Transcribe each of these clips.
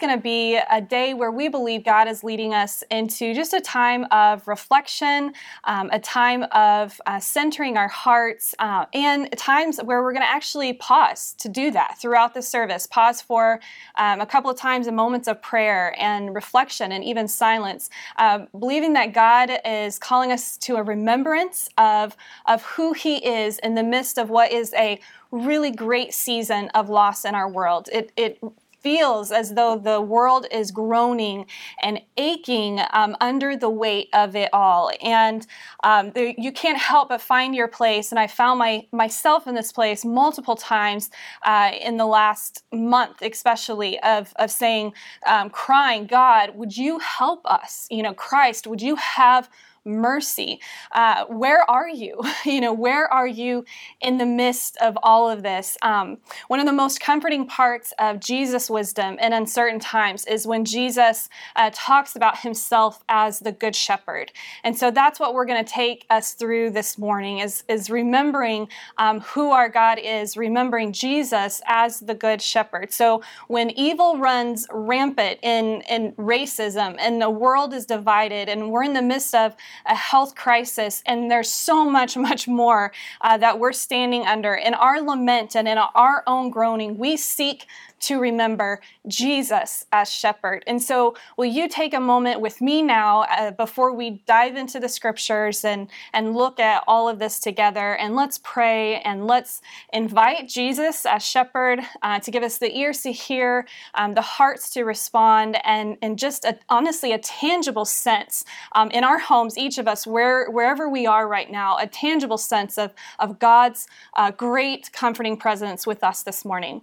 going to be a day where we believe God is leading us into just a time of reflection, um, a time of uh, centering our hearts, uh, and times where we're going to actually pause to do that throughout the service. Pause for um, a couple of times in moments of prayer and reflection and even silence, uh, believing that God is calling us to a remembrance of, of who He is in the midst of what is a really great season of loss in our world. It, it feels as though the world is groaning and aching um, under the weight of it all. And um, there, you can't help but find your place. And I found my, myself in this place multiple times uh, in the last month, especially, of, of saying, um, crying, God, would you help us? You know, Christ, would you have mercy. Uh, where are you? you know, where are you in the midst of all of this? Um, one of the most comforting parts of Jesus' wisdom in uncertain times is when Jesus uh, talks about himself as the good shepherd. And so that's what we're going to take us through this morning is, is remembering um, who our God is, remembering Jesus as the good shepherd. So when evil runs rampant in, in racism and the world is divided and we're in the midst of a health crisis, and there's so much, much more uh, that we're standing under. In our lament and in our own groaning, we seek to remember Jesus as shepherd. And so, will you take a moment with me now uh, before we dive into the scriptures and, and look at all of this together? And let's pray and let's invite Jesus as shepherd uh, to give us the ears to hear, um, the hearts to respond, and, and just a, honestly a tangible sense um, in our homes, each of us, where, wherever we are right now, a tangible sense of, of God's uh, great comforting presence with us this morning.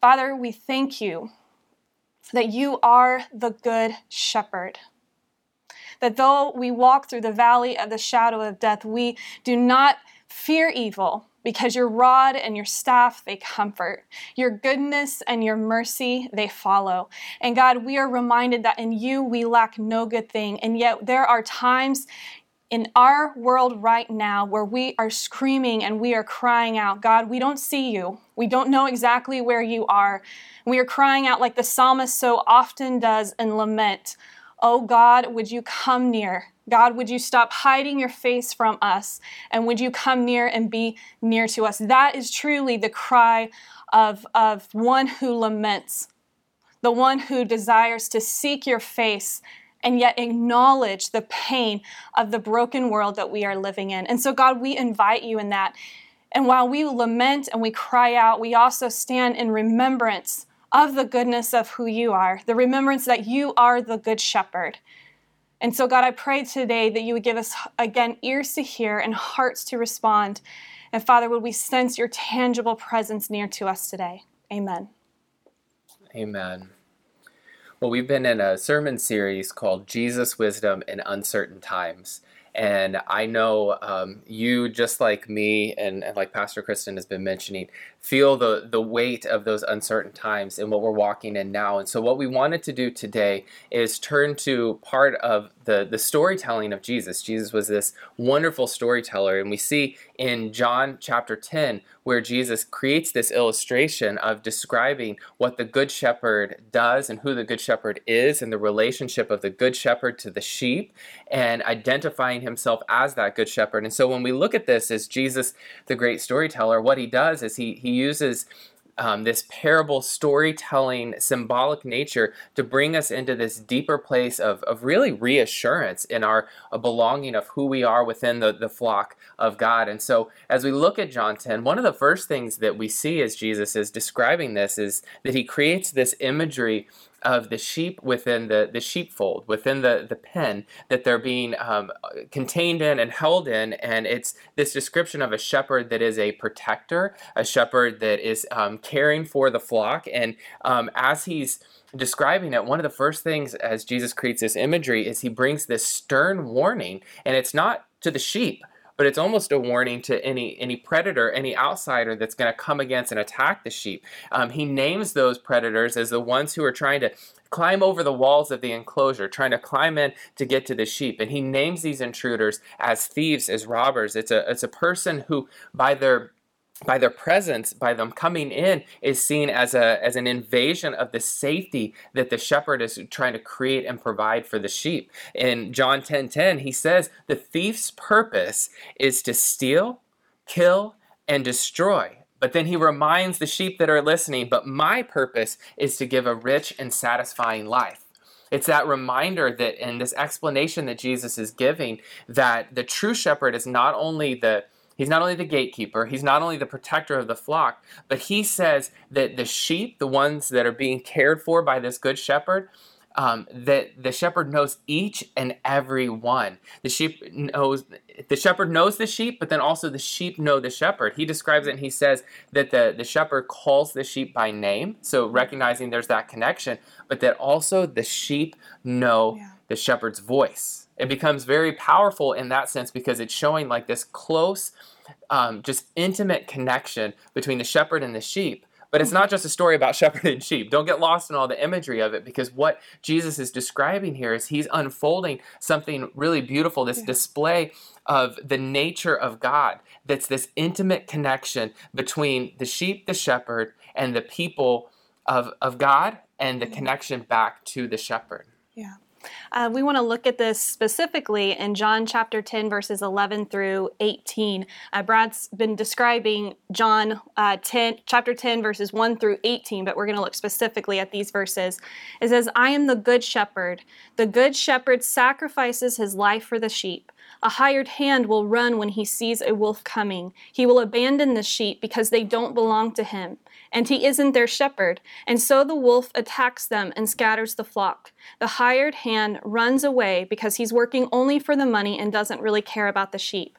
Father, we thank you that you are the good shepherd. That though we walk through the valley of the shadow of death, we do not fear evil because your rod and your staff they comfort your goodness and your mercy they follow and god we are reminded that in you we lack no good thing and yet there are times in our world right now where we are screaming and we are crying out, God, we don't see you. We don't know exactly where you are. We are crying out like the psalmist so often does in lament. Oh God, would you come near? God, would you stop hiding your face from us? And would you come near and be near to us? That is truly the cry of, of one who laments, the one who desires to seek your face and yet acknowledge the pain of the broken world that we are living in. And so, God, we invite you in that. And while we lament and we cry out, we also stand in remembrance of the goodness of who you are, the remembrance that you are the good shepherd. And so, God, I pray today that you would give us, again, ears to hear and hearts to respond. And Father, would we sense your tangible presence near to us today? Amen. Amen. Well, we've been in a sermon series called Jesus, Wisdom in Uncertain Times. And I know um, you, just like me, and, and, like Pastor Kristen has been mentioning, feel the, the weight of those uncertain times in what we're walking in now. And so, what we wanted to do today is turn to part of the, the storytelling of Jesus. Jesus was this wonderful storyteller, and we see in John chapter 10 where Jesus creates this illustration of describing what the Good Shepherd does and who the Good Shepherd is, and the relationship of the Good Shepherd to the sheep, and identifying himself as that Good Shepherd. And so, when we look at this as Jesus, the great storyteller, what he does is he, he he uses um, this parable storytelling symbolic nature to bring us into this deeper place of, of really reassurance in our belonging of who we are within the, the flock of God. And so, as we look at John 10, one of the first things that we see as Jesus is describing this is that he creates this imagery of the sheep within the, the sheepfold, within the, the pen that they're being um, contained in and held in. And it's this description of a shepherd that is a protector, a shepherd that is um, caring for the flock. And um, as he's describing it, one of the first things as Jesus creates this imagery is he brings this stern warning, and it's not to the sheep but it's almost a warning to any any predator, any outsider that's going to come against and attack the sheep. Um, he names those predators as the ones who are trying to climb over the walls of the enclosure, trying to climb in to get to the sheep. And he names these intruders as thieves, as robbers. It's a it's a person who, by their by their presence, by them coming in, is seen as a as an invasion of the safety that the shepherd is trying to create and provide for the sheep. In John 10:10, 10, 10, he says, "The thief's purpose is to steal, kill, and destroy." But then he reminds the sheep that are listening, "But my purpose is to give a rich and satisfying life." It's that reminder that in this explanation that Jesus is giving that the true shepherd is not only the He's not only the gatekeeper, he's not only the protector of the flock, but he says that the sheep, the ones that are being cared for by this good shepherd, um, that the shepherd knows each and every one. The sheep knows the shepherd knows the sheep, but then also the sheep know the shepherd. He describes it and he says that the, the shepherd calls the sheep by name, so recognizing there's that connection, but that also the sheep know yeah. the shepherd's voice. It becomes very powerful in that sense because it's showing like this close um, just intimate connection between the shepherd and the sheep. But it's not just a story about shepherd and sheep. Don't get lost in all the imagery of it because what Jesus is describing here is he's unfolding something really beautiful, this yeah. display of the nature of God. That's this intimate connection between the sheep, the shepherd, and the people of, of God and the connection back to the shepherd. Yeah. Uh, we want to look at this specifically in John chapter 10, verses 11 through 18. Uh, Brad's been describing John uh, 10, chapter 10, verses 1 through 18, but we're going to look specifically at these verses. It says, I am the good shepherd. The good shepherd sacrifices his life for the sheep. A hired hand will run when he sees a wolf coming. He will abandon the sheep because they don't belong to him and he isn't their shepherd. And so the wolf attacks them and scatters the flock. The hired hand runs away because he's working only for the money and doesn't really care about the sheep.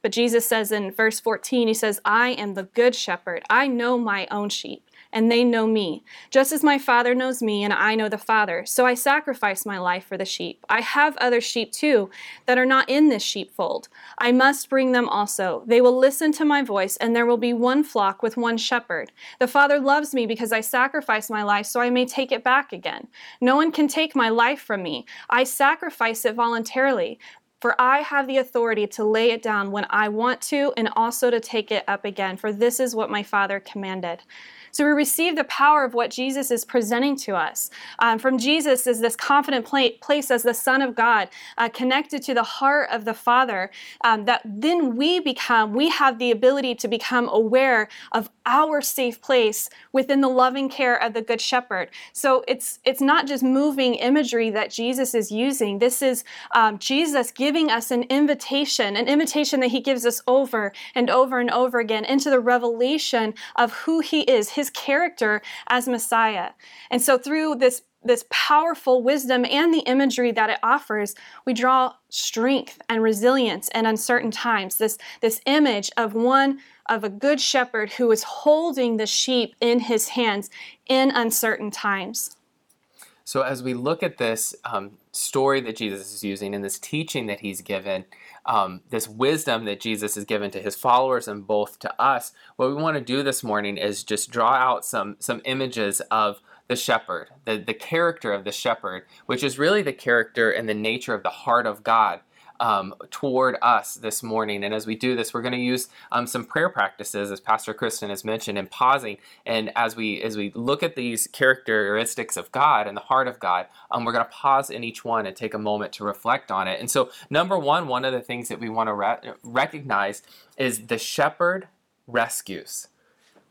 But Jesus says in verse 14, He says, I am the good shepherd. I know my own sheep and they know me, just as my Father knows me, and I know the Father. So I sacrifice my life for the sheep. I have other sheep too that are not in this sheepfold. I must bring them also. They will listen to my voice, and there will be one flock with one shepherd. The Father loves me because I sacrifice my life so I may take it back again. No one can take my life from me. I sacrifice it voluntarily. For I have the authority to lay it down when I want to, and also to take it up again. For this is what my Father commanded. So we receive the power of what Jesus is presenting to us. Um, from Jesus is this confident place as the Son of God, uh, connected to the heart of the Father, um, that then we become, we have the ability to become aware of our safe place within the loving care of the Good Shepherd. So it's it's not just moving imagery that Jesus is using. This is um, Jesus giving us an invitation, an invitation that He gives us over and over and over again into the revelation of who He is, His character as Messiah. And so through this this powerful wisdom and the imagery that it offers, we draw strength and resilience in uncertain times. This, this image of one of a good shepherd who is holding the sheep in his hands in uncertain times. So, as we look at this um, story that Jesus is using and this teaching that he's given, um, this wisdom that Jesus has given to his followers and both to us, what we want to do this morning is just draw out some some images of the shepherd, the, the character of the shepherd, which is really the character and the nature of the heart of God um, toward us this morning. And as we do this, we're going to use um, some prayer practices, as Pastor Kristen has mentioned, and pausing. And as we as we look at these characteristics of God and the heart of God, um, we're going to pause in each one and take a moment to reflect on it. And so, number one, one of the things that we want to re- recognize is the shepherd rescues.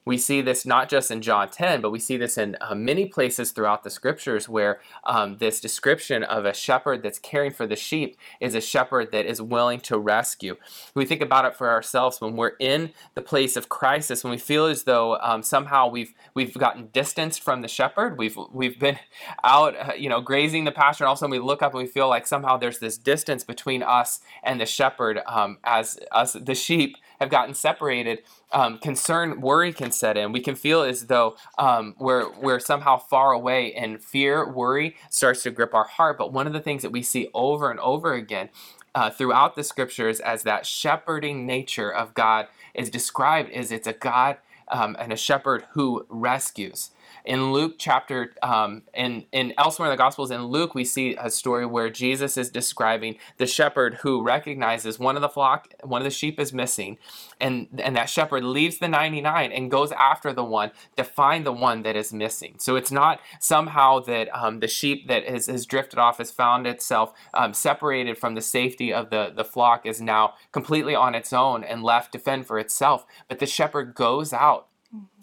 We see this not just in John 10, but we see this in uh, many places throughout the scriptures where um, this description of a shepherd that's caring for the sheep is a shepherd that is willing to rescue. We think about it for ourselves when we're in the place of crisis, when we feel as though um, somehow we've we've gotten distanced from the shepherd, we've we've been out, uh, you know, grazing the pasture, and all of a sudden we look up and we feel like somehow there's this distance between us and the shepherd um, as us the sheep have gotten separated, um, concern, worry can set in. We can feel as though um, we're, we're somehow far away, and fear, worry starts to grip our heart. But one of the things that we see over and over again uh, throughout the scriptures as that shepherding nature of God is described is it's a God um, and a shepherd who rescues. In Luke chapter, um, elsewhere in the Gospels, in Luke, we see a story where Jesus is describing the shepherd who recognizes one of the flock, one of the sheep is missing, and, and that shepherd leaves the 99 and goes after the one to find the one that is missing. So it's not somehow that um, the sheep that has, has drifted off has found itself um, separated from the safety of the, the flock is now completely on its own and left to fend for itself. But the shepherd goes out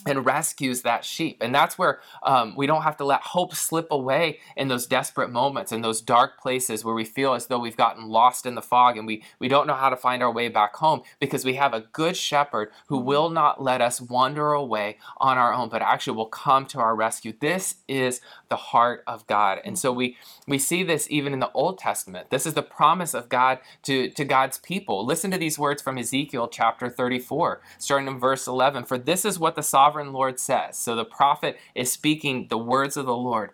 and rescues that sheep. And that's where um, we don't have to let hope slip away in those desperate moments, in those dark places where we feel as though we've gotten lost in the fog and we, we don't know how to find our way back home because we have a good shepherd who will not let us wander away on our own, but actually will come to our rescue. This is the heart of God. And so we, we see this even in the Old Testament. This is the promise of God to, to God's people. Listen to these words from Ezekiel chapter 34, starting in verse 11. For this is what the sovereign sovereign Lord says. So the prophet is speaking the words of the Lord.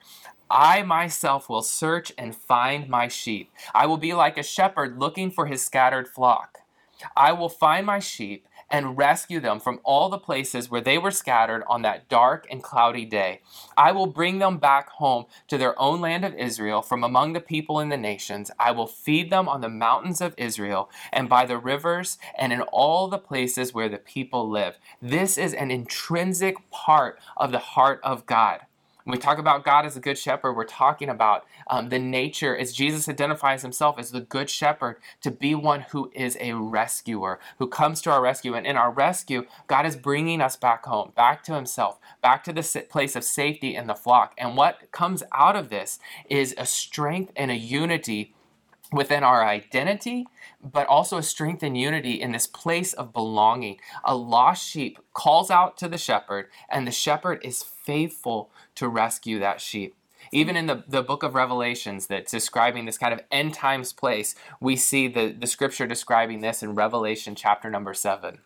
I myself will search and find my sheep. I will be like a shepherd looking for his scattered flock. I will find my sheep and rescue them from all the places where they were scattered on that dark and cloudy day. I will bring them back home to their own land of Israel from among the people in the nations. I will feed them on the mountains of Israel and by the rivers and in all the places where the people live. This is an intrinsic part of the heart of God. When we talk about God as a good shepherd, we're talking about um, the nature, as Jesus identifies himself as the good shepherd, to be one who is a rescuer, who comes to our rescue. And in our rescue, God is bringing us back home, back to himself, back to the place of safety in the flock. And what comes out of this is a strength and a unity within our identity, but also a strength and unity in this place of belonging. A lost sheep calls out to the shepherd, and the shepherd is faithful to rescue that sheep. Even in the, the book of Revelations that's describing this kind of end times place, we see the, the scripture describing this in Revelation chapter number 7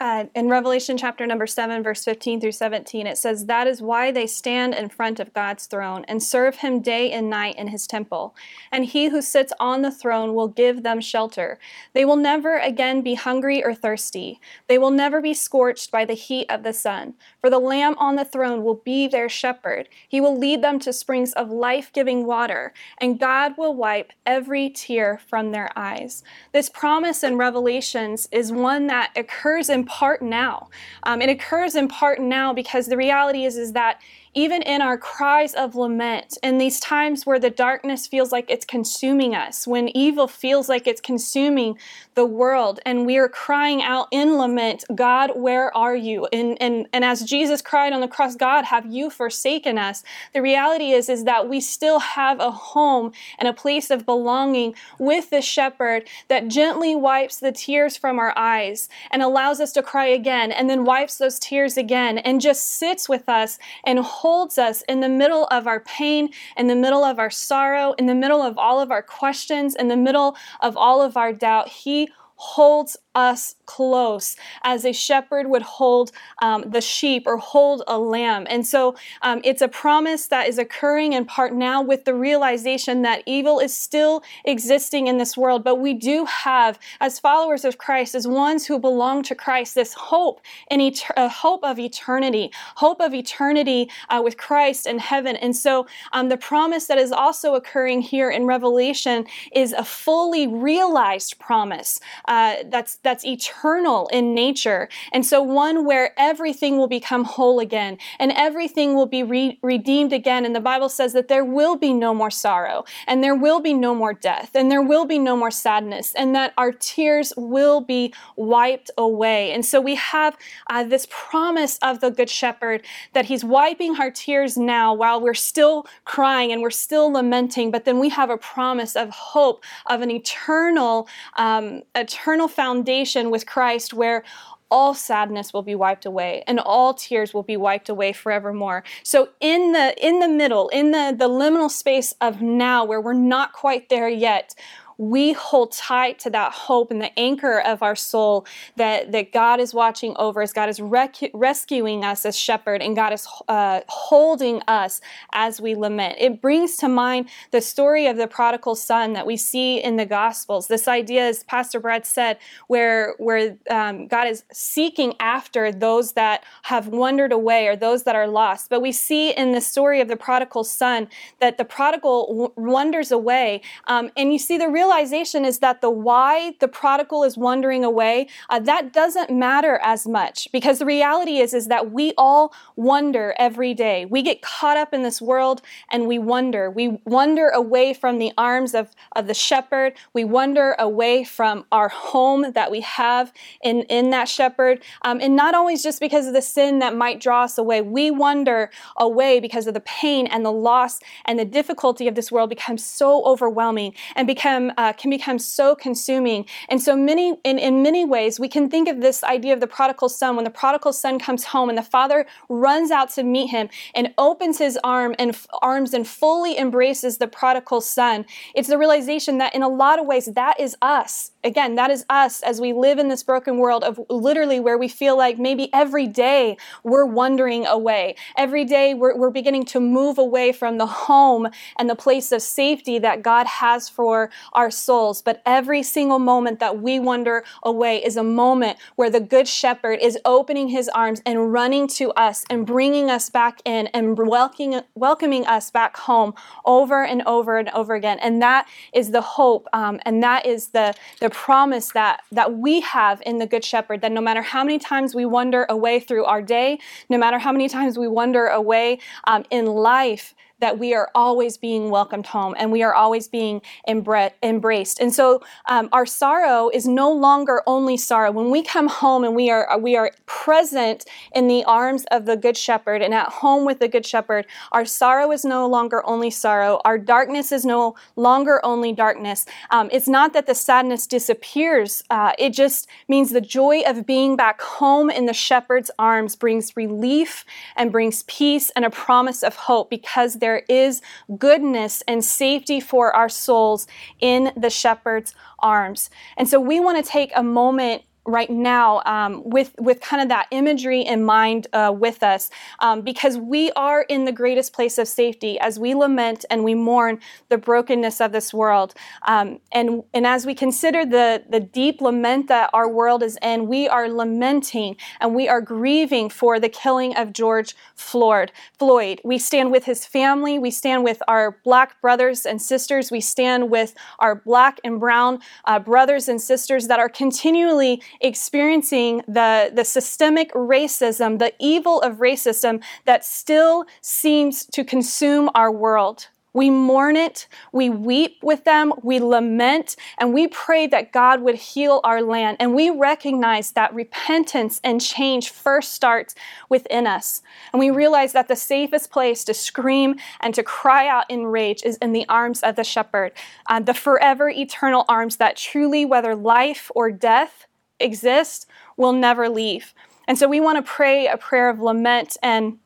uh, in Revelation chapter number 7, verse 15 through 17, it says, That is why they stand in front of God's throne and serve him day and night in his temple. And he who sits on the throne will give them shelter. They will never again be hungry or thirsty. They will never be scorched by the heat of the sun. For the Lamb on the throne will be their shepherd. He will lead them to springs of life giving water, and God will wipe every tear from their eyes. This promise in Revelations is one that occurs in part now. Um, it occurs in part now because the reality is, is that even in our cries of lament, in these times where the darkness feels like it's consuming us, when evil feels like it's consuming the world, and we are crying out in lament, God, where are you? And, and, and as Jesus cried on the cross, God, have you forsaken us? The reality is, is that we still have a home and a place of belonging with the shepherd that gently wipes the tears from our eyes and allows us to cry again, and then wipes those tears again, and just sits with us and holds holds us in the middle of our pain, in the middle of our sorrow, in the middle of all of our questions, in the middle of all of our doubt. He holds us close as a shepherd would hold um, the sheep or hold a lamb. And so um, it's a promise that is occurring in part now with the realization that evil is still existing in this world. But we do have, as followers of Christ, as ones who belong to Christ, this hope and et- uh, hope of eternity, hope of eternity uh, with Christ in heaven. And so um, the promise that is also occurring here in Revelation is a fully realized promise uh, that's that's eternal in nature, and so one where everything will become whole again and everything will be re- redeemed again. And the Bible says that there will be no more sorrow, and there will be no more death, and there will be no more sadness, and that our tears will be wiped away. And so we have uh, this promise of the Good Shepherd that He's wiping our tears now while we're still crying and we're still lamenting, but then we have a promise of hope of an eternal, um, eternal foundation with Christ where all sadness will be wiped away and all tears will be wiped away forevermore. So in the in the middle in the the liminal space of now where we're not quite there yet we hold tight to that hope and the anchor of our soul that, that God is watching over us, God is rec- rescuing us as shepherd, and God is uh, holding us as we lament. It brings to mind the story of the prodigal son that we see in the Gospels. This idea, as Pastor Brad said, where, where um, God is seeking after those that have wandered away or those that are lost. But we see in the story of the prodigal son that the prodigal w- wanders away. Um, and you see, the realization is that the why the prodigal is wandering away, uh, that doesn't matter as much because the reality is, is that we all wonder every day. We get caught up in this world and we wonder. We wander away from the arms of, of the shepherd. We wander away from our home that we have in, in that shepherd. Um, and not always just because of the sin that might draw us away. We wander away because of the pain and the loss and the difficulty of this world becomes so overwhelming and become uh, can become so consuming. And so many in, in many ways we can think of this idea of the prodigal son when the prodigal son comes home and the father runs out to meet him and opens his arm and arms and fully embraces the prodigal son. It's the realization that in a lot of ways that is us. Again, that is us as we live in this broken world of literally where we feel like maybe every day we're wandering away. Every day we're, we're beginning to move away from the home and the place of safety that God has for our souls. But every single moment that we wander away is a moment where the Good Shepherd is opening his arms and running to us and bringing us back in and welcoming, welcoming us back home over and over and over again. And that is the hope um, and that is the, the promise that, that we have in the Good Shepherd that no matter how many times we wander away through our day, no matter how many times we wander away um, in life, that we are always being welcomed home and we are always being embra- embraced. And so um, our sorrow is no longer only sorrow. When we come home and we are we are present in the arms of the Good Shepherd and at home with the Good Shepherd, our sorrow is no longer only sorrow. Our darkness is no longer only darkness. Um, it's not that the sadness disappears. Uh, it just means the joy of being back home in the Shepherd's arms brings relief and brings peace and a promise of hope because is goodness and safety for our souls in the shepherd's arms. And so we want to take a moment right now um, with with kind of that imagery in mind uh, with us um, because we are in the greatest place of safety as we lament and we mourn the brokenness of this world. Um, and and as we consider the the deep lament that our world is in we are lamenting and we are grieving for the killing of George Floyd Floyd. We stand with his family. We stand with our black brothers and sisters. We stand with our black and brown uh, brothers and sisters that are continually experiencing the, the systemic racism, the evil of racism that still seems to consume our world. We mourn it, we weep with them, we lament, and we pray that God would heal our land. And we recognize that repentance and change first starts within us. And we realize that the safest place to scream and to cry out in rage is in the arms of the shepherd, uh, the forever eternal arms that truly, whether life or death, exist will never leave. And so we want to pray a prayer of lament and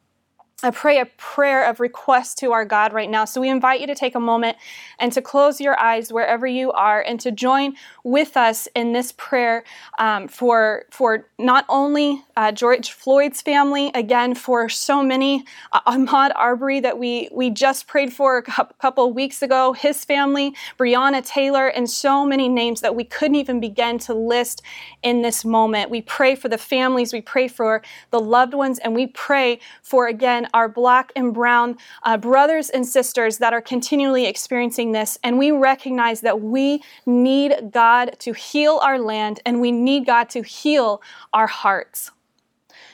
I pray a prayer of request to our God right now. So we invite you to take a moment and to close your eyes wherever you are and to join with us in this prayer um, for, for not only uh, George Floyd's family, again, for so many, uh, Ahmaud Arbery that we, we just prayed for a couple weeks ago, his family, Breonna Taylor, and so many names that we couldn't even begin to list in this moment. We pray for the families, we pray for the loved ones, and we pray for, again, our black and brown uh, brothers and sisters that are continually experiencing this. And we recognize that we need God to heal our land and we need God to heal our hearts.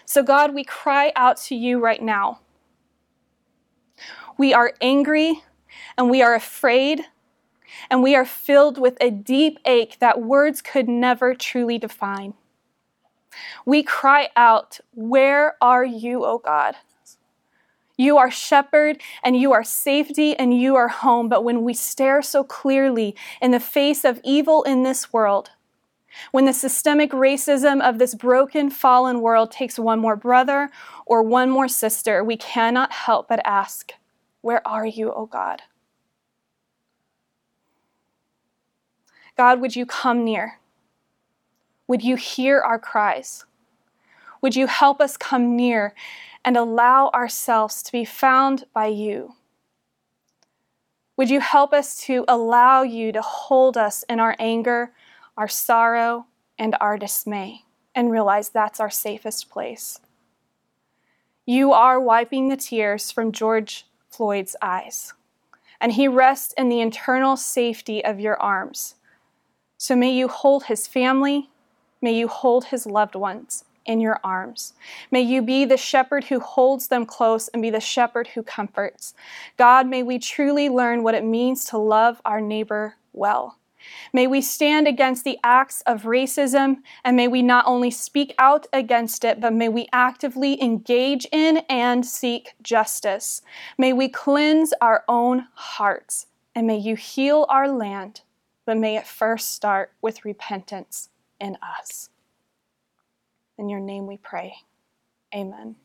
So, God, we cry out to you right now. We are angry and we are afraid and we are filled with a deep ache that words could never truly define. We cry out, Where are you, O God? You are shepherd and you are safety and you are home. But when we stare so clearly in the face of evil in this world, when the systemic racism of this broken, fallen world takes one more brother or one more sister, we cannot help but ask, Where are you, O God? God, would you come near? Would you hear our cries? Would you help us come near and allow ourselves to be found by you? Would you help us to allow you to hold us in our anger, our sorrow, and our dismay, and realize that's our safest place? You are wiping the tears from George Floyd's eyes, and he rests in the eternal safety of your arms. So may you hold his family, may you hold his loved ones in your arms. May you be the shepherd who holds them close and be the shepherd who comforts. God, may we truly learn what it means to love our neighbor well. May we stand against the acts of racism, and may we not only speak out against it, but may we actively engage in and seek justice. May we cleanse our own hearts, and may you heal our land, but may it first start with repentance in us. In your name we pray. Amen.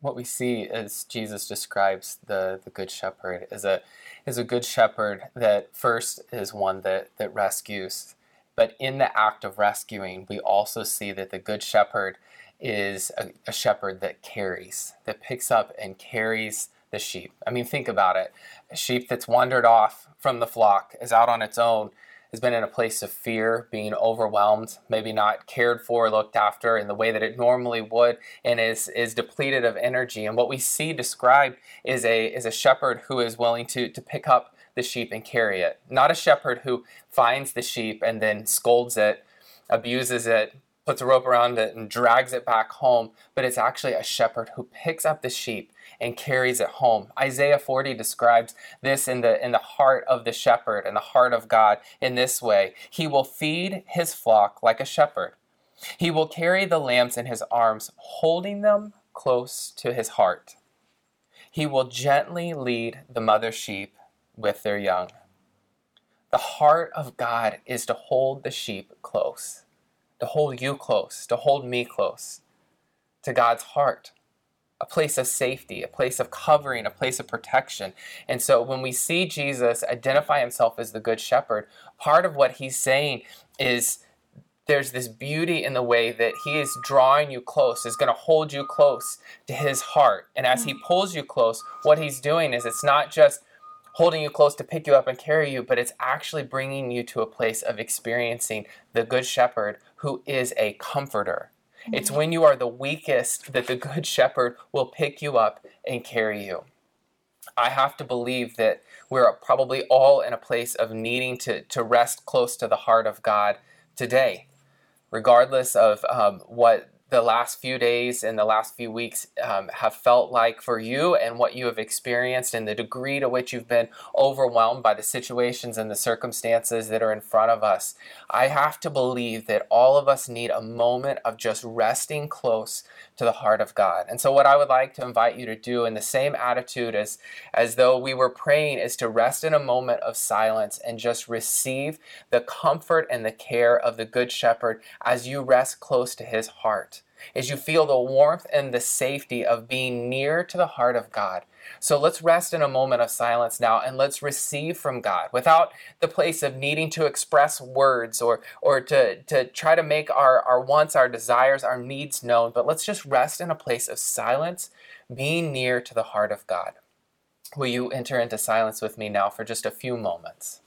what we see as Jesus describes the, the good shepherd is a is a good shepherd that first is one that, that rescues. But in the act of rescuing, we also see that the good shepherd is a, a shepherd that carries, that picks up and carries the sheep. I mean, think about it. A sheep that's wandered off from the flock is out on its own has been in a place of fear, being overwhelmed, maybe not cared for, looked after in the way that it normally would, and is, is depleted of energy. And what we see described is a, is a shepherd who is willing to, to pick up the sheep and carry it. Not a shepherd who finds the sheep and then scolds it, abuses it, puts a rope around it, and drags it back home, but it's actually a shepherd who picks up the sheep and carries it home. Isaiah 40 describes this in the in the heart of the shepherd and the heart of God in this way. He will feed his flock like a shepherd. He will carry the lambs in his arms, holding them close to his heart. He will gently lead the mother sheep with their young. The heart of God is to hold the sheep close, to hold you close, to hold me close to God's heart a place of safety, a place of covering, a place of protection. And so when we see Jesus identify himself as the good shepherd, part of what he's saying is there's this beauty in the way that he is drawing you close, is going to hold you close to his heart. And as he mm. pulls you close, what he's doing is it's not just holding you close to pick you up and carry you, but it's actually bringing you to a place of experiencing the good shepherd who is a comforter it's when you are the weakest that the Good Shepherd will pick you up and carry you. I have to believe that we're probably all in a place of needing to, to rest close to the heart of God today, regardless of um, what the last few days and the last few weeks um, have felt like for you and what you have experienced and the degree to which you've been overwhelmed by the situations and the circumstances that are in front of us. I have to believe that all of us need a moment of just resting close to the heart of God. And so what I would like to invite you to do in the same attitude as as though we were praying is to rest in a moment of silence and just receive the comfort and the care of the good shepherd as you rest close to his heart is you feel the warmth and the safety of being near to the heart of God. So let's rest in a moment of silence now and let's receive from God without the place of needing to express words or, or to, to try to make our, our wants, our desires, our needs known. But let's just rest in a place of silence, being near to the heart of God. Will you enter into silence with me now for just a few moments?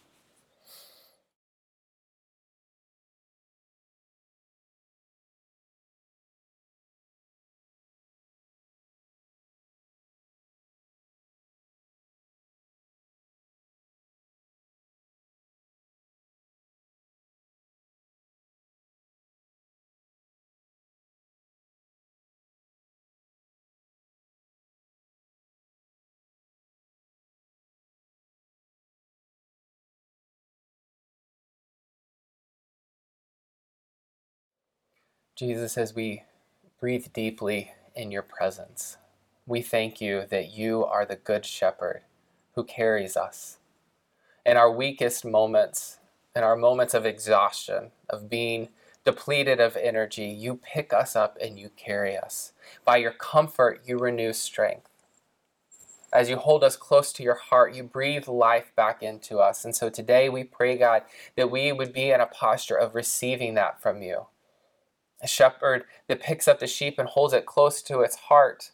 Jesus, as we breathe deeply in your presence, we thank you that you are the good shepherd who carries us. In our weakest moments, in our moments of exhaustion, of being depleted of energy, you pick us up and you carry us. By your comfort, you renew strength. as you hold us close to your heart, you breathe life back into us. And so today we pray, God, that we would be in a posture of receiving that from you. A shepherd that picks up the sheep and holds it close to its heart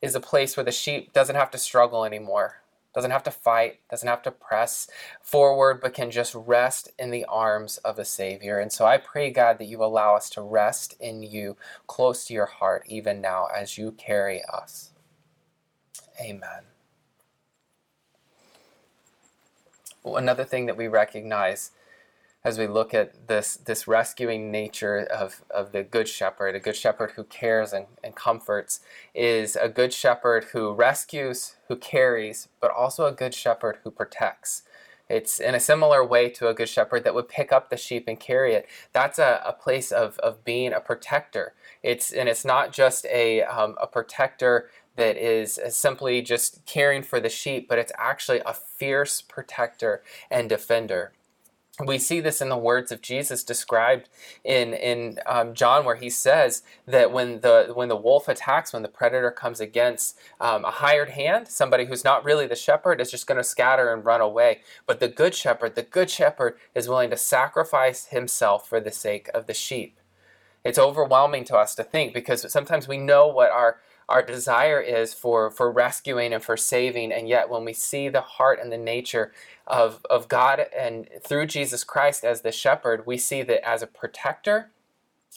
is a place where the sheep doesn't have to struggle anymore, doesn't have to fight, doesn't have to press forward, but can just rest in the arms of a Savior. And so I pray, God, that you allow us to rest in you close to your heart even now as you carry us. Amen. Another thing that we recognize as we look at this this rescuing nature of, of the good shepherd, a good shepherd who cares and, and comforts, is a good shepherd who rescues, who carries, but also a good shepherd who protects. It's in a similar way to a good shepherd that would pick up the sheep and carry it. That's a, a place of, of being a protector. It's and it's not just a, um, a protector that is simply just caring for the sheep, but it's actually a fierce protector and defender we see this in the words of Jesus described in in um, John, where he says that when the when the wolf attacks, when the predator comes against um, a hired hand, somebody who's not really the shepherd is just going to scatter and run away. But the good shepherd, the good shepherd, is willing to sacrifice himself for the sake of the sheep. It's overwhelming to us to think because sometimes we know what our our desire is for, for rescuing and for saving. And yet, when we see the heart and the nature of, of God and through Jesus Christ as the shepherd, we see that as a protector,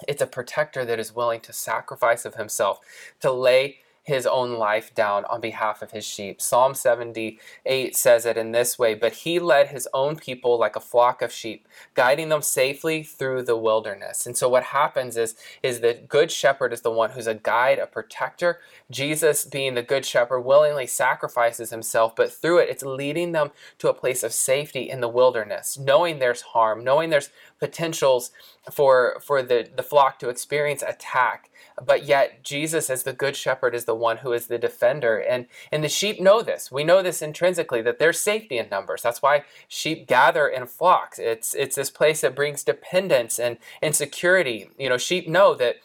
it's a protector that is willing to sacrifice of himself, to lay his own life down on behalf of his sheep. Psalm 78 says it in this way But he led his own people like a flock of sheep, guiding them safely through the wilderness. And so what happens is, is that good shepherd is the one who's a guide, a protector. Jesus, being the good shepherd, willingly sacrifices himself, but through it, it's leading them to a place of safety in the wilderness, knowing there's harm, knowing there's potentials for, for the, the flock to experience attack but yet Jesus as the good shepherd is the one who is the defender. And and the sheep know this. We know this intrinsically that there's safety in numbers. That's why sheep gather in flocks. It's it's this place that brings dependence and and security. You know sheep know that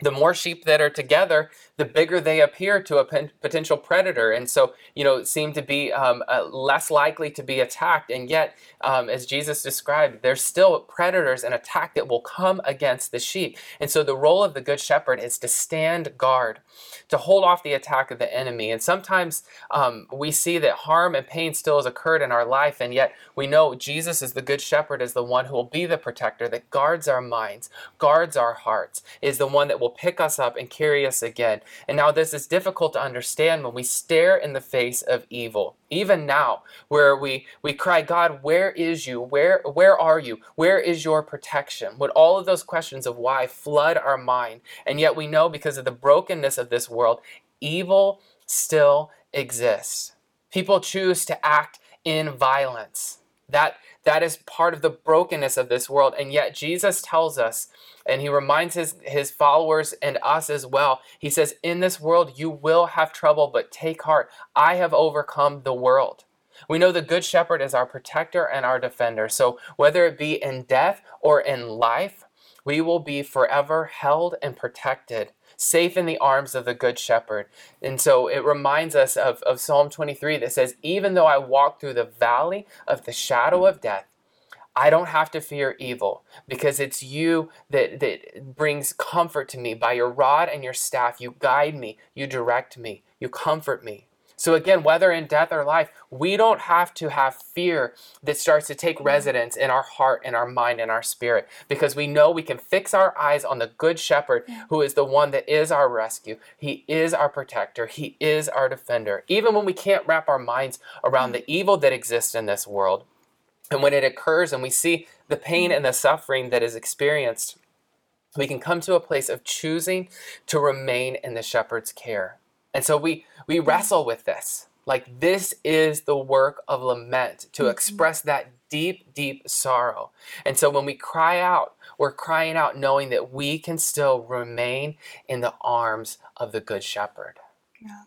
the more sheep that are together, the bigger they appear to a potential predator, and so you know seem to be um, uh, less likely to be attacked. And yet, um, as Jesus described, there's still predators and attack that will come against the sheep. And so the role of the good shepherd is to stand guard, to hold off the attack of the enemy. And sometimes um, we see that harm and pain still has occurred in our life, and yet we know Jesus is the good shepherd, is the one who will be the protector that guards our minds, guards our hearts, is the one that will will pick us up and carry us again. And now this is difficult to understand when we stare in the face of evil. Even now, where we, we cry, God, where is you? Where where are you? Where is your protection? Would all of those questions of why flood our mind? And yet we know because of the brokenness of this world, evil still exists. People choose to act in violence. That that is part of the brokenness of this world. And yet Jesus tells us and he reminds his, his followers and us as well. He says, In this world you will have trouble, but take heart. I have overcome the world. We know the Good Shepherd is our protector and our defender. So whether it be in death or in life, we will be forever held and protected, safe in the arms of the Good Shepherd. And so it reminds us of, of Psalm 23 that says, Even though I walk through the valley of the shadow of death, I don't have to fear evil because it's you that, that brings comfort to me. By your rod and your staff, you guide me, you direct me, you comfort me. So, again, whether in death or life, we don't have to have fear that starts to take residence in our heart, in our mind, in our spirit, because we know we can fix our eyes on the Good Shepherd, who is the one that is our rescue. He is our protector, He is our defender. Even when we can't wrap our minds around the evil that exists in this world, and when it occurs and we see the pain and the suffering that is experienced, we can come to a place of choosing to remain in the shepherd's care. And so we, we wrestle with this. Like, this is the work of lament to mm-hmm. express that deep, deep sorrow. And so when we cry out, we're crying out knowing that we can still remain in the arms of the Good Shepherd. Yeah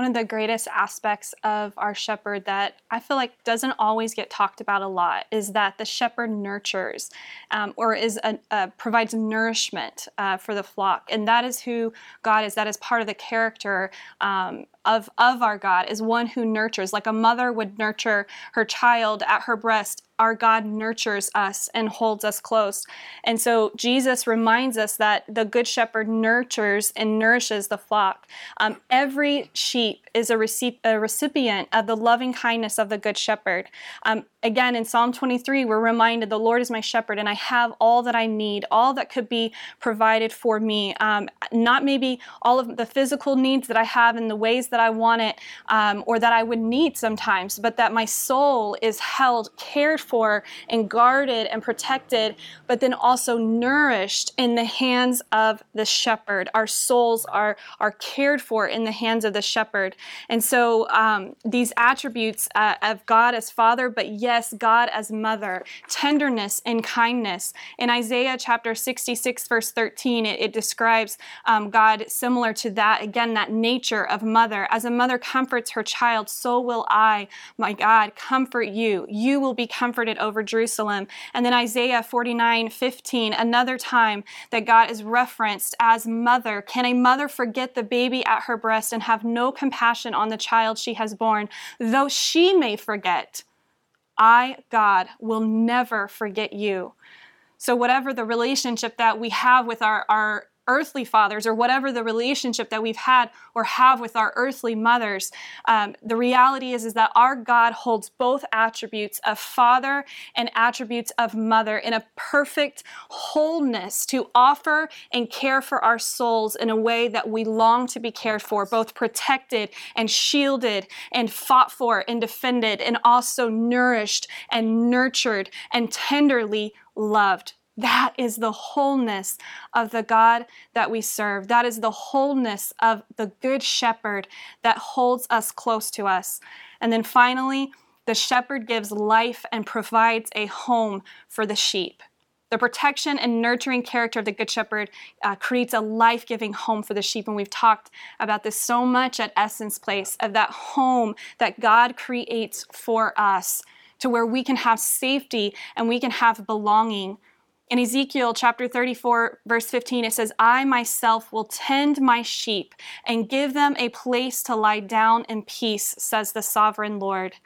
one of the greatest aspects of our shepherd that I feel like doesn't always get talked about a lot is that the shepherd nurtures um, or is a, provides nourishment uh, for the flock, and that is who God is. That is part of the character um, of, of our God is one who nurtures, like a mother would nurture her child at her breast our God nurtures us and holds us close. And so Jesus reminds us that the Good Shepherd nurtures and nourishes the flock. Um, every sheep is a, recip- a, recipient of the loving kindness of the Good Shepherd. Um, again, in Psalm 23, we're reminded the Lord is my shepherd and I have all that I need, all that could be provided for me. Um, not maybe all of the physical needs that I have in the ways that I want it um, or that I would need sometimes, but that my soul is held, cared for and guarded and protected, but then also nourished in the hands of the shepherd. Our souls are, are cared for in the hands of the shepherd. And so um, these attributes uh, of God as Father, but yes, God as Mother, tenderness and kindness. In Isaiah chapter 66, verse 13, it, it describes um, God similar to that, again, that nature of mother. As a mother comforts her child, so will I, my God, comfort you. You will be comforted over Jerusalem. And then Isaiah 49 15, another time that God is referenced as mother. Can a mother forget the baby at her breast and have no compassion on the child she has borne? Though she may forget, I, God, will never forget you. So, whatever the relationship that we have with our, our earthly fathers or whatever the relationship that we've had or have with our earthly mothers um, the reality is is that our god holds both attributes of father and attributes of mother in a perfect wholeness to offer and care for our souls in a way that we long to be cared for both protected and shielded and fought for and defended and also nourished and nurtured and tenderly loved that is the wholeness of the God that we serve. That is the wholeness of the Good Shepherd that holds us close to us. And then finally, the shepherd gives life and provides a home for the sheep. The protection and nurturing character of the Good Shepherd uh, creates a life giving home for the sheep. And we've talked about this so much at Essence Place of that home that God creates for us to where we can have safety and we can have belonging. In Ezekiel chapter 34, verse 15, it says, I myself will tend my sheep and give them a place to lie down in peace, says the sovereign Lord.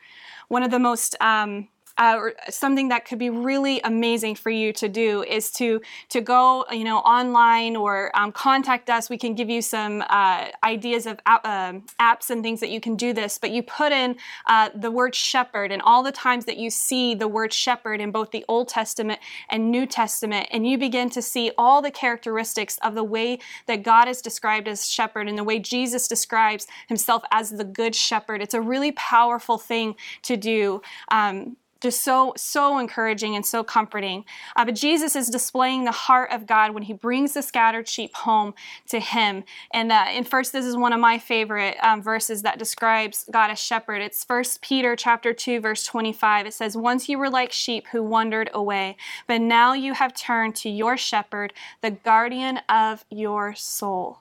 One of the most um, uh, something that could be really amazing for you to do is to to go you know online or um, contact us. We can give you some uh, ideas of app, uh, apps and things that you can do this but you put in uh, the word shepherd and all the times that you see the word shepherd in both the old testament and new testament and you begin to see all the characteristics of the way that god is described as shepherd and the way jesus describes himself as the good shepherd. It's a really powerful thing to do. Um, just so so encouraging and so comforting. Uh, but jesus is displaying the heart of god when he brings the scattered sheep home to him. And uh, in first this is one of my favorite um, verses that describes god as shepherd. It's first peter chapter 2 verse 25 it says once you were like sheep who wandered away but now you have turned to your shepherd the guardian of your soul.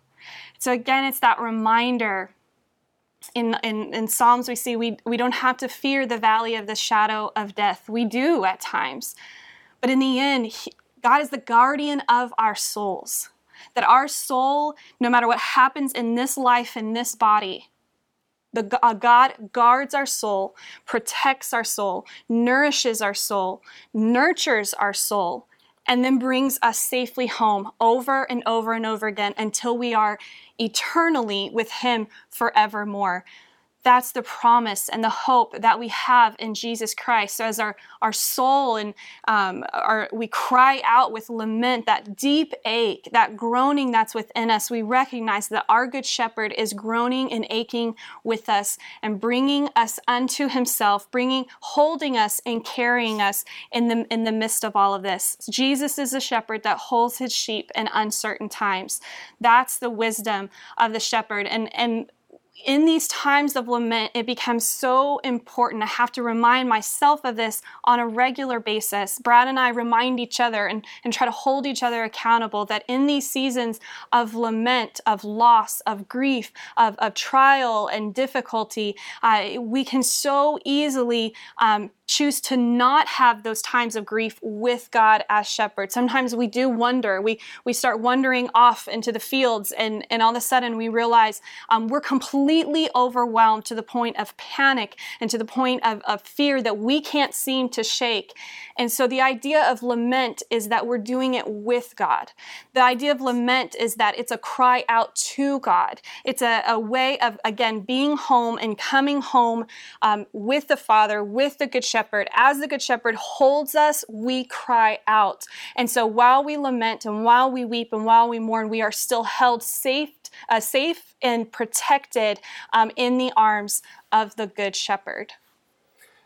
So again it's that reminder in, in, in Psalms, we see we, we don't have to fear the valley of the shadow of death. We do at times. But in the end, he, God is the guardian of our souls. That our soul, no matter what happens in this life, in this body, the uh, God guards our soul, protects our soul, nourishes our soul, nurtures our soul, and then brings us safely home over and over and over again until we are eternally with Him forevermore that's the promise and the hope that we have in Jesus Christ. So as our, our soul and um, our, we cry out with lament, that deep ache, that groaning that's within us, we recognize that our good shepherd is groaning and aching with us and bringing us unto himself, bringing, holding us and carrying us in the, in the midst of all of this. Jesus is a shepherd that holds his sheep in uncertain times. That's the wisdom of the shepherd. And, and in these times of lament, it becomes so important. I have to remind myself of this on a regular basis. Brad and I remind each other and, and try to hold each other accountable that in these seasons of lament, of loss, of grief, of, of trial and difficulty, uh, we can so easily um, choose to not have those times of grief with God as shepherd. Sometimes we do wonder. We we start wandering off into the fields, and and all of a sudden we realize um, we're completely completely overwhelmed to the point of panic and to the point of, of fear that we can't seem to shake. And so the idea of lament is that we're doing it with God. The idea of lament is that it's a cry out to God. It's a, a way of, again, being home and coming home um, with the Father, with the Good Shepherd. As the Good Shepherd holds us, we cry out. And so while we lament and while we weep and while we mourn, we are still held safe, uh, safe and protected um, in the arms of the Good Shepherd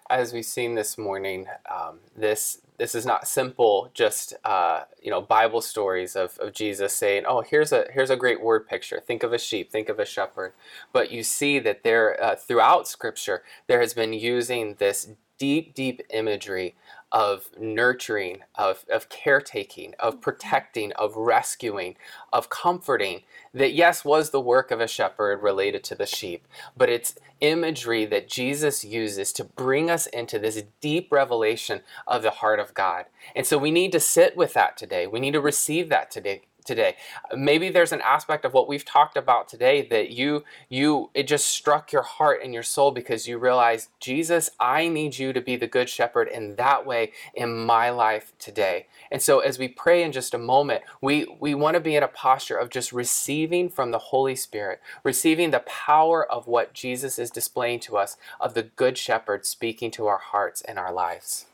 as we've seen this morning, um, this this is not simple, just uh, you know Bible stories of, of Jesus saying, "Oh, here's a here's a great word picture. Think of a sheep. Think of a shepherd." But you see that there uh, throughout Scripture there has been using this deep, deep imagery of nurturing, of, of caretaking, of mm-hmm. protecting, of rescuing, of comforting, that yes, was the work of a shepherd related to the sheep, but it's imagery that Jesus uses to bring us into this deep revelation of the heart of God. And so we need to sit with that today. We need to receive that today today. Maybe there's an aspect of what we've talked about today that you you it just struck your heart and your soul because you realize, Jesus, I need you to be the good shepherd in that way in my life today. And so as we pray in just a moment, we we want to be in a posture of just receiving from the Holy Spirit, receiving the power of what Jesus is displaying to us of the good shepherd speaking to our hearts and our lives.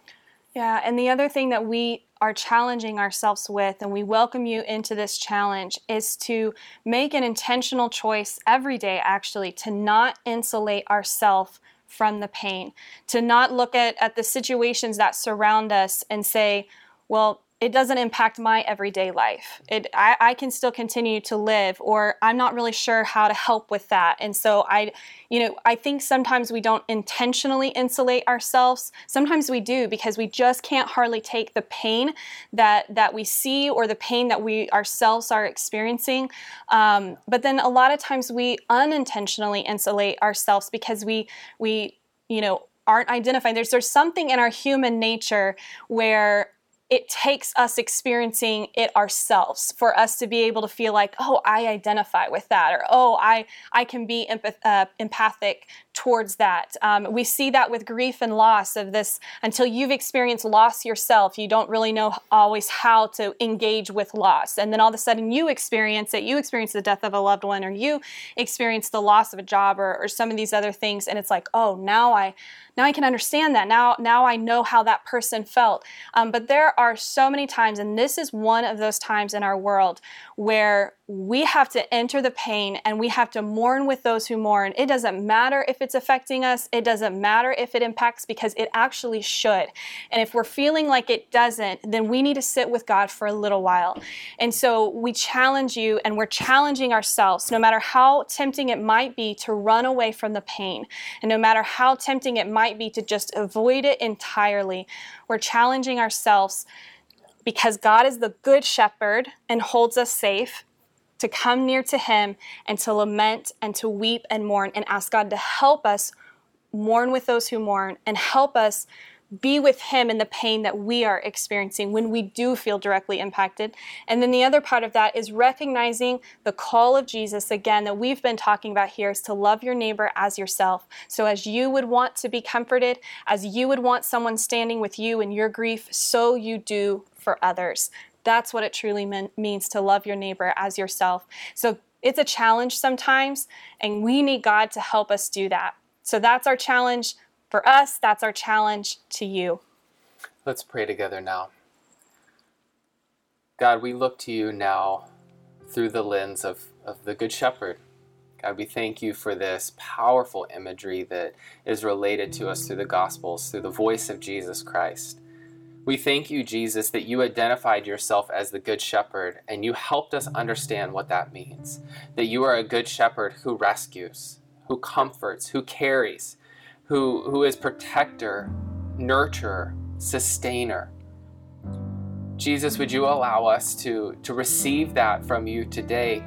Yeah, and the other thing that we are challenging ourselves with, and we welcome you into this challenge, is to make an intentional choice every day, actually, to not insulate ourselves from the pain, to not look at, at the situations that surround us and say, well, it doesn't impact my everyday life. It, I, I, can still continue to live, or I'm not really sure how to help with that. And so I, you know, I think sometimes we don't intentionally insulate ourselves. Sometimes we do because we just can't hardly take the pain that that we see or the pain that we ourselves are experiencing. Um, but then a lot of times we unintentionally insulate ourselves because we we you know aren't identifying. There's there's something in our human nature where it takes us experiencing it ourselves for us to be able to feel like oh i identify with that or oh i i can be empath- uh, empathic towards that um, we see that with grief and loss of this until you've experienced loss yourself you don't really know always how to engage with loss and then all of a sudden you experience it you experience the death of a loved one or you experience the loss of a job or, or some of these other things and it's like oh now i now I can understand that. Now, now I know how that person felt. Um, but there are so many times, and this is one of those times in our world where we have to enter the pain and we have to mourn with those who mourn. It doesn't matter if it's affecting us, it doesn't matter if it impacts because it actually should. And if we're feeling like it doesn't, then we need to sit with God for a little while. And so we challenge you and we're challenging ourselves, no matter how tempting it might be to run away from the pain, and no matter how tempting it might be to just avoid it entirely, we're challenging ourselves because God is the good shepherd and holds us safe to come near to Him and to lament and to weep and mourn and ask God to help us mourn with those who mourn and help us be with Him in the pain that we are experiencing when we do feel directly impacted. And then the other part of that is recognizing the call of Jesus, again, that we've been talking about here, is to love your neighbor as yourself. So, as you would want to be comforted, as you would want someone standing with you in your grief, so you do for others. That's what it truly mean, means to love your neighbor as yourself. So it's a challenge sometimes, and we need God to help us do that. So that's our challenge for us, that's our challenge to you. Let's pray together now. God, we look to you now through the lens of, of the Good Shepherd. God, we thank you for this powerful imagery that is related to us through the Gospels, through the voice of Jesus Christ. We thank you, Jesus, that you identified yourself as the Good Shepherd and you helped us understand what that means. That you are a Good Shepherd who rescues, who comforts, who carries, who, who is protector, nurturer, sustainer. Jesus, would you allow us to, to receive that from you today?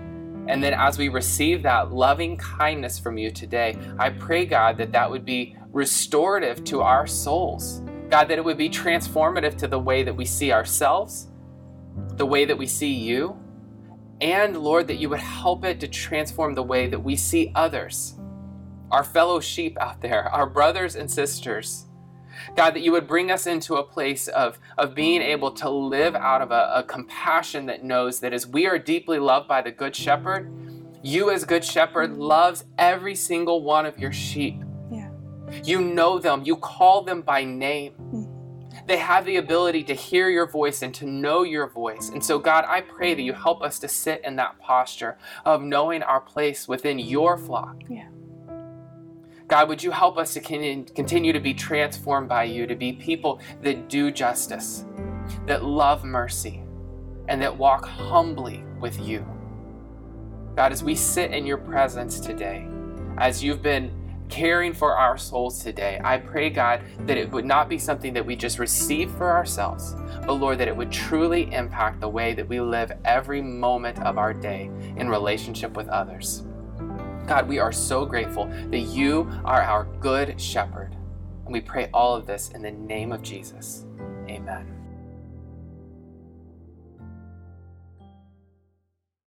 And then as we receive that loving kindness from you today, I pray, God, that that would be restorative to our souls God, that it would be transformative to the way that we see ourselves, the way that we see you, and Lord, that you would help it to transform the way that we see others. our fellow sheep out there, our brothers and sisters. God, that you would bring us into a place of, of being able to live out of a, a compassion that knows that as we are deeply loved by the Good Shepherd, you, as Good Shepherd, loves every single one of your sheep. You know them, you call them by name. Mm. They have the ability to hear your voice and to know your voice. And so, God, I pray that you help us to sit in that posture of knowing our place within your flock. Yeah. God, would you help us to continue to be transformed by you, to be people that do justice, that love mercy, and that walk humbly with you. God, as we sit in your presence today, as you've been caring for our souls today, I pray, God, that it would not be something that we just receive for ourselves, but Lord, that it would truly impact the way that we live every moment of our day in relationship with others. God, we are so grateful that you are our good shepherd. And we pray all of this in the name of Jesus. Amen.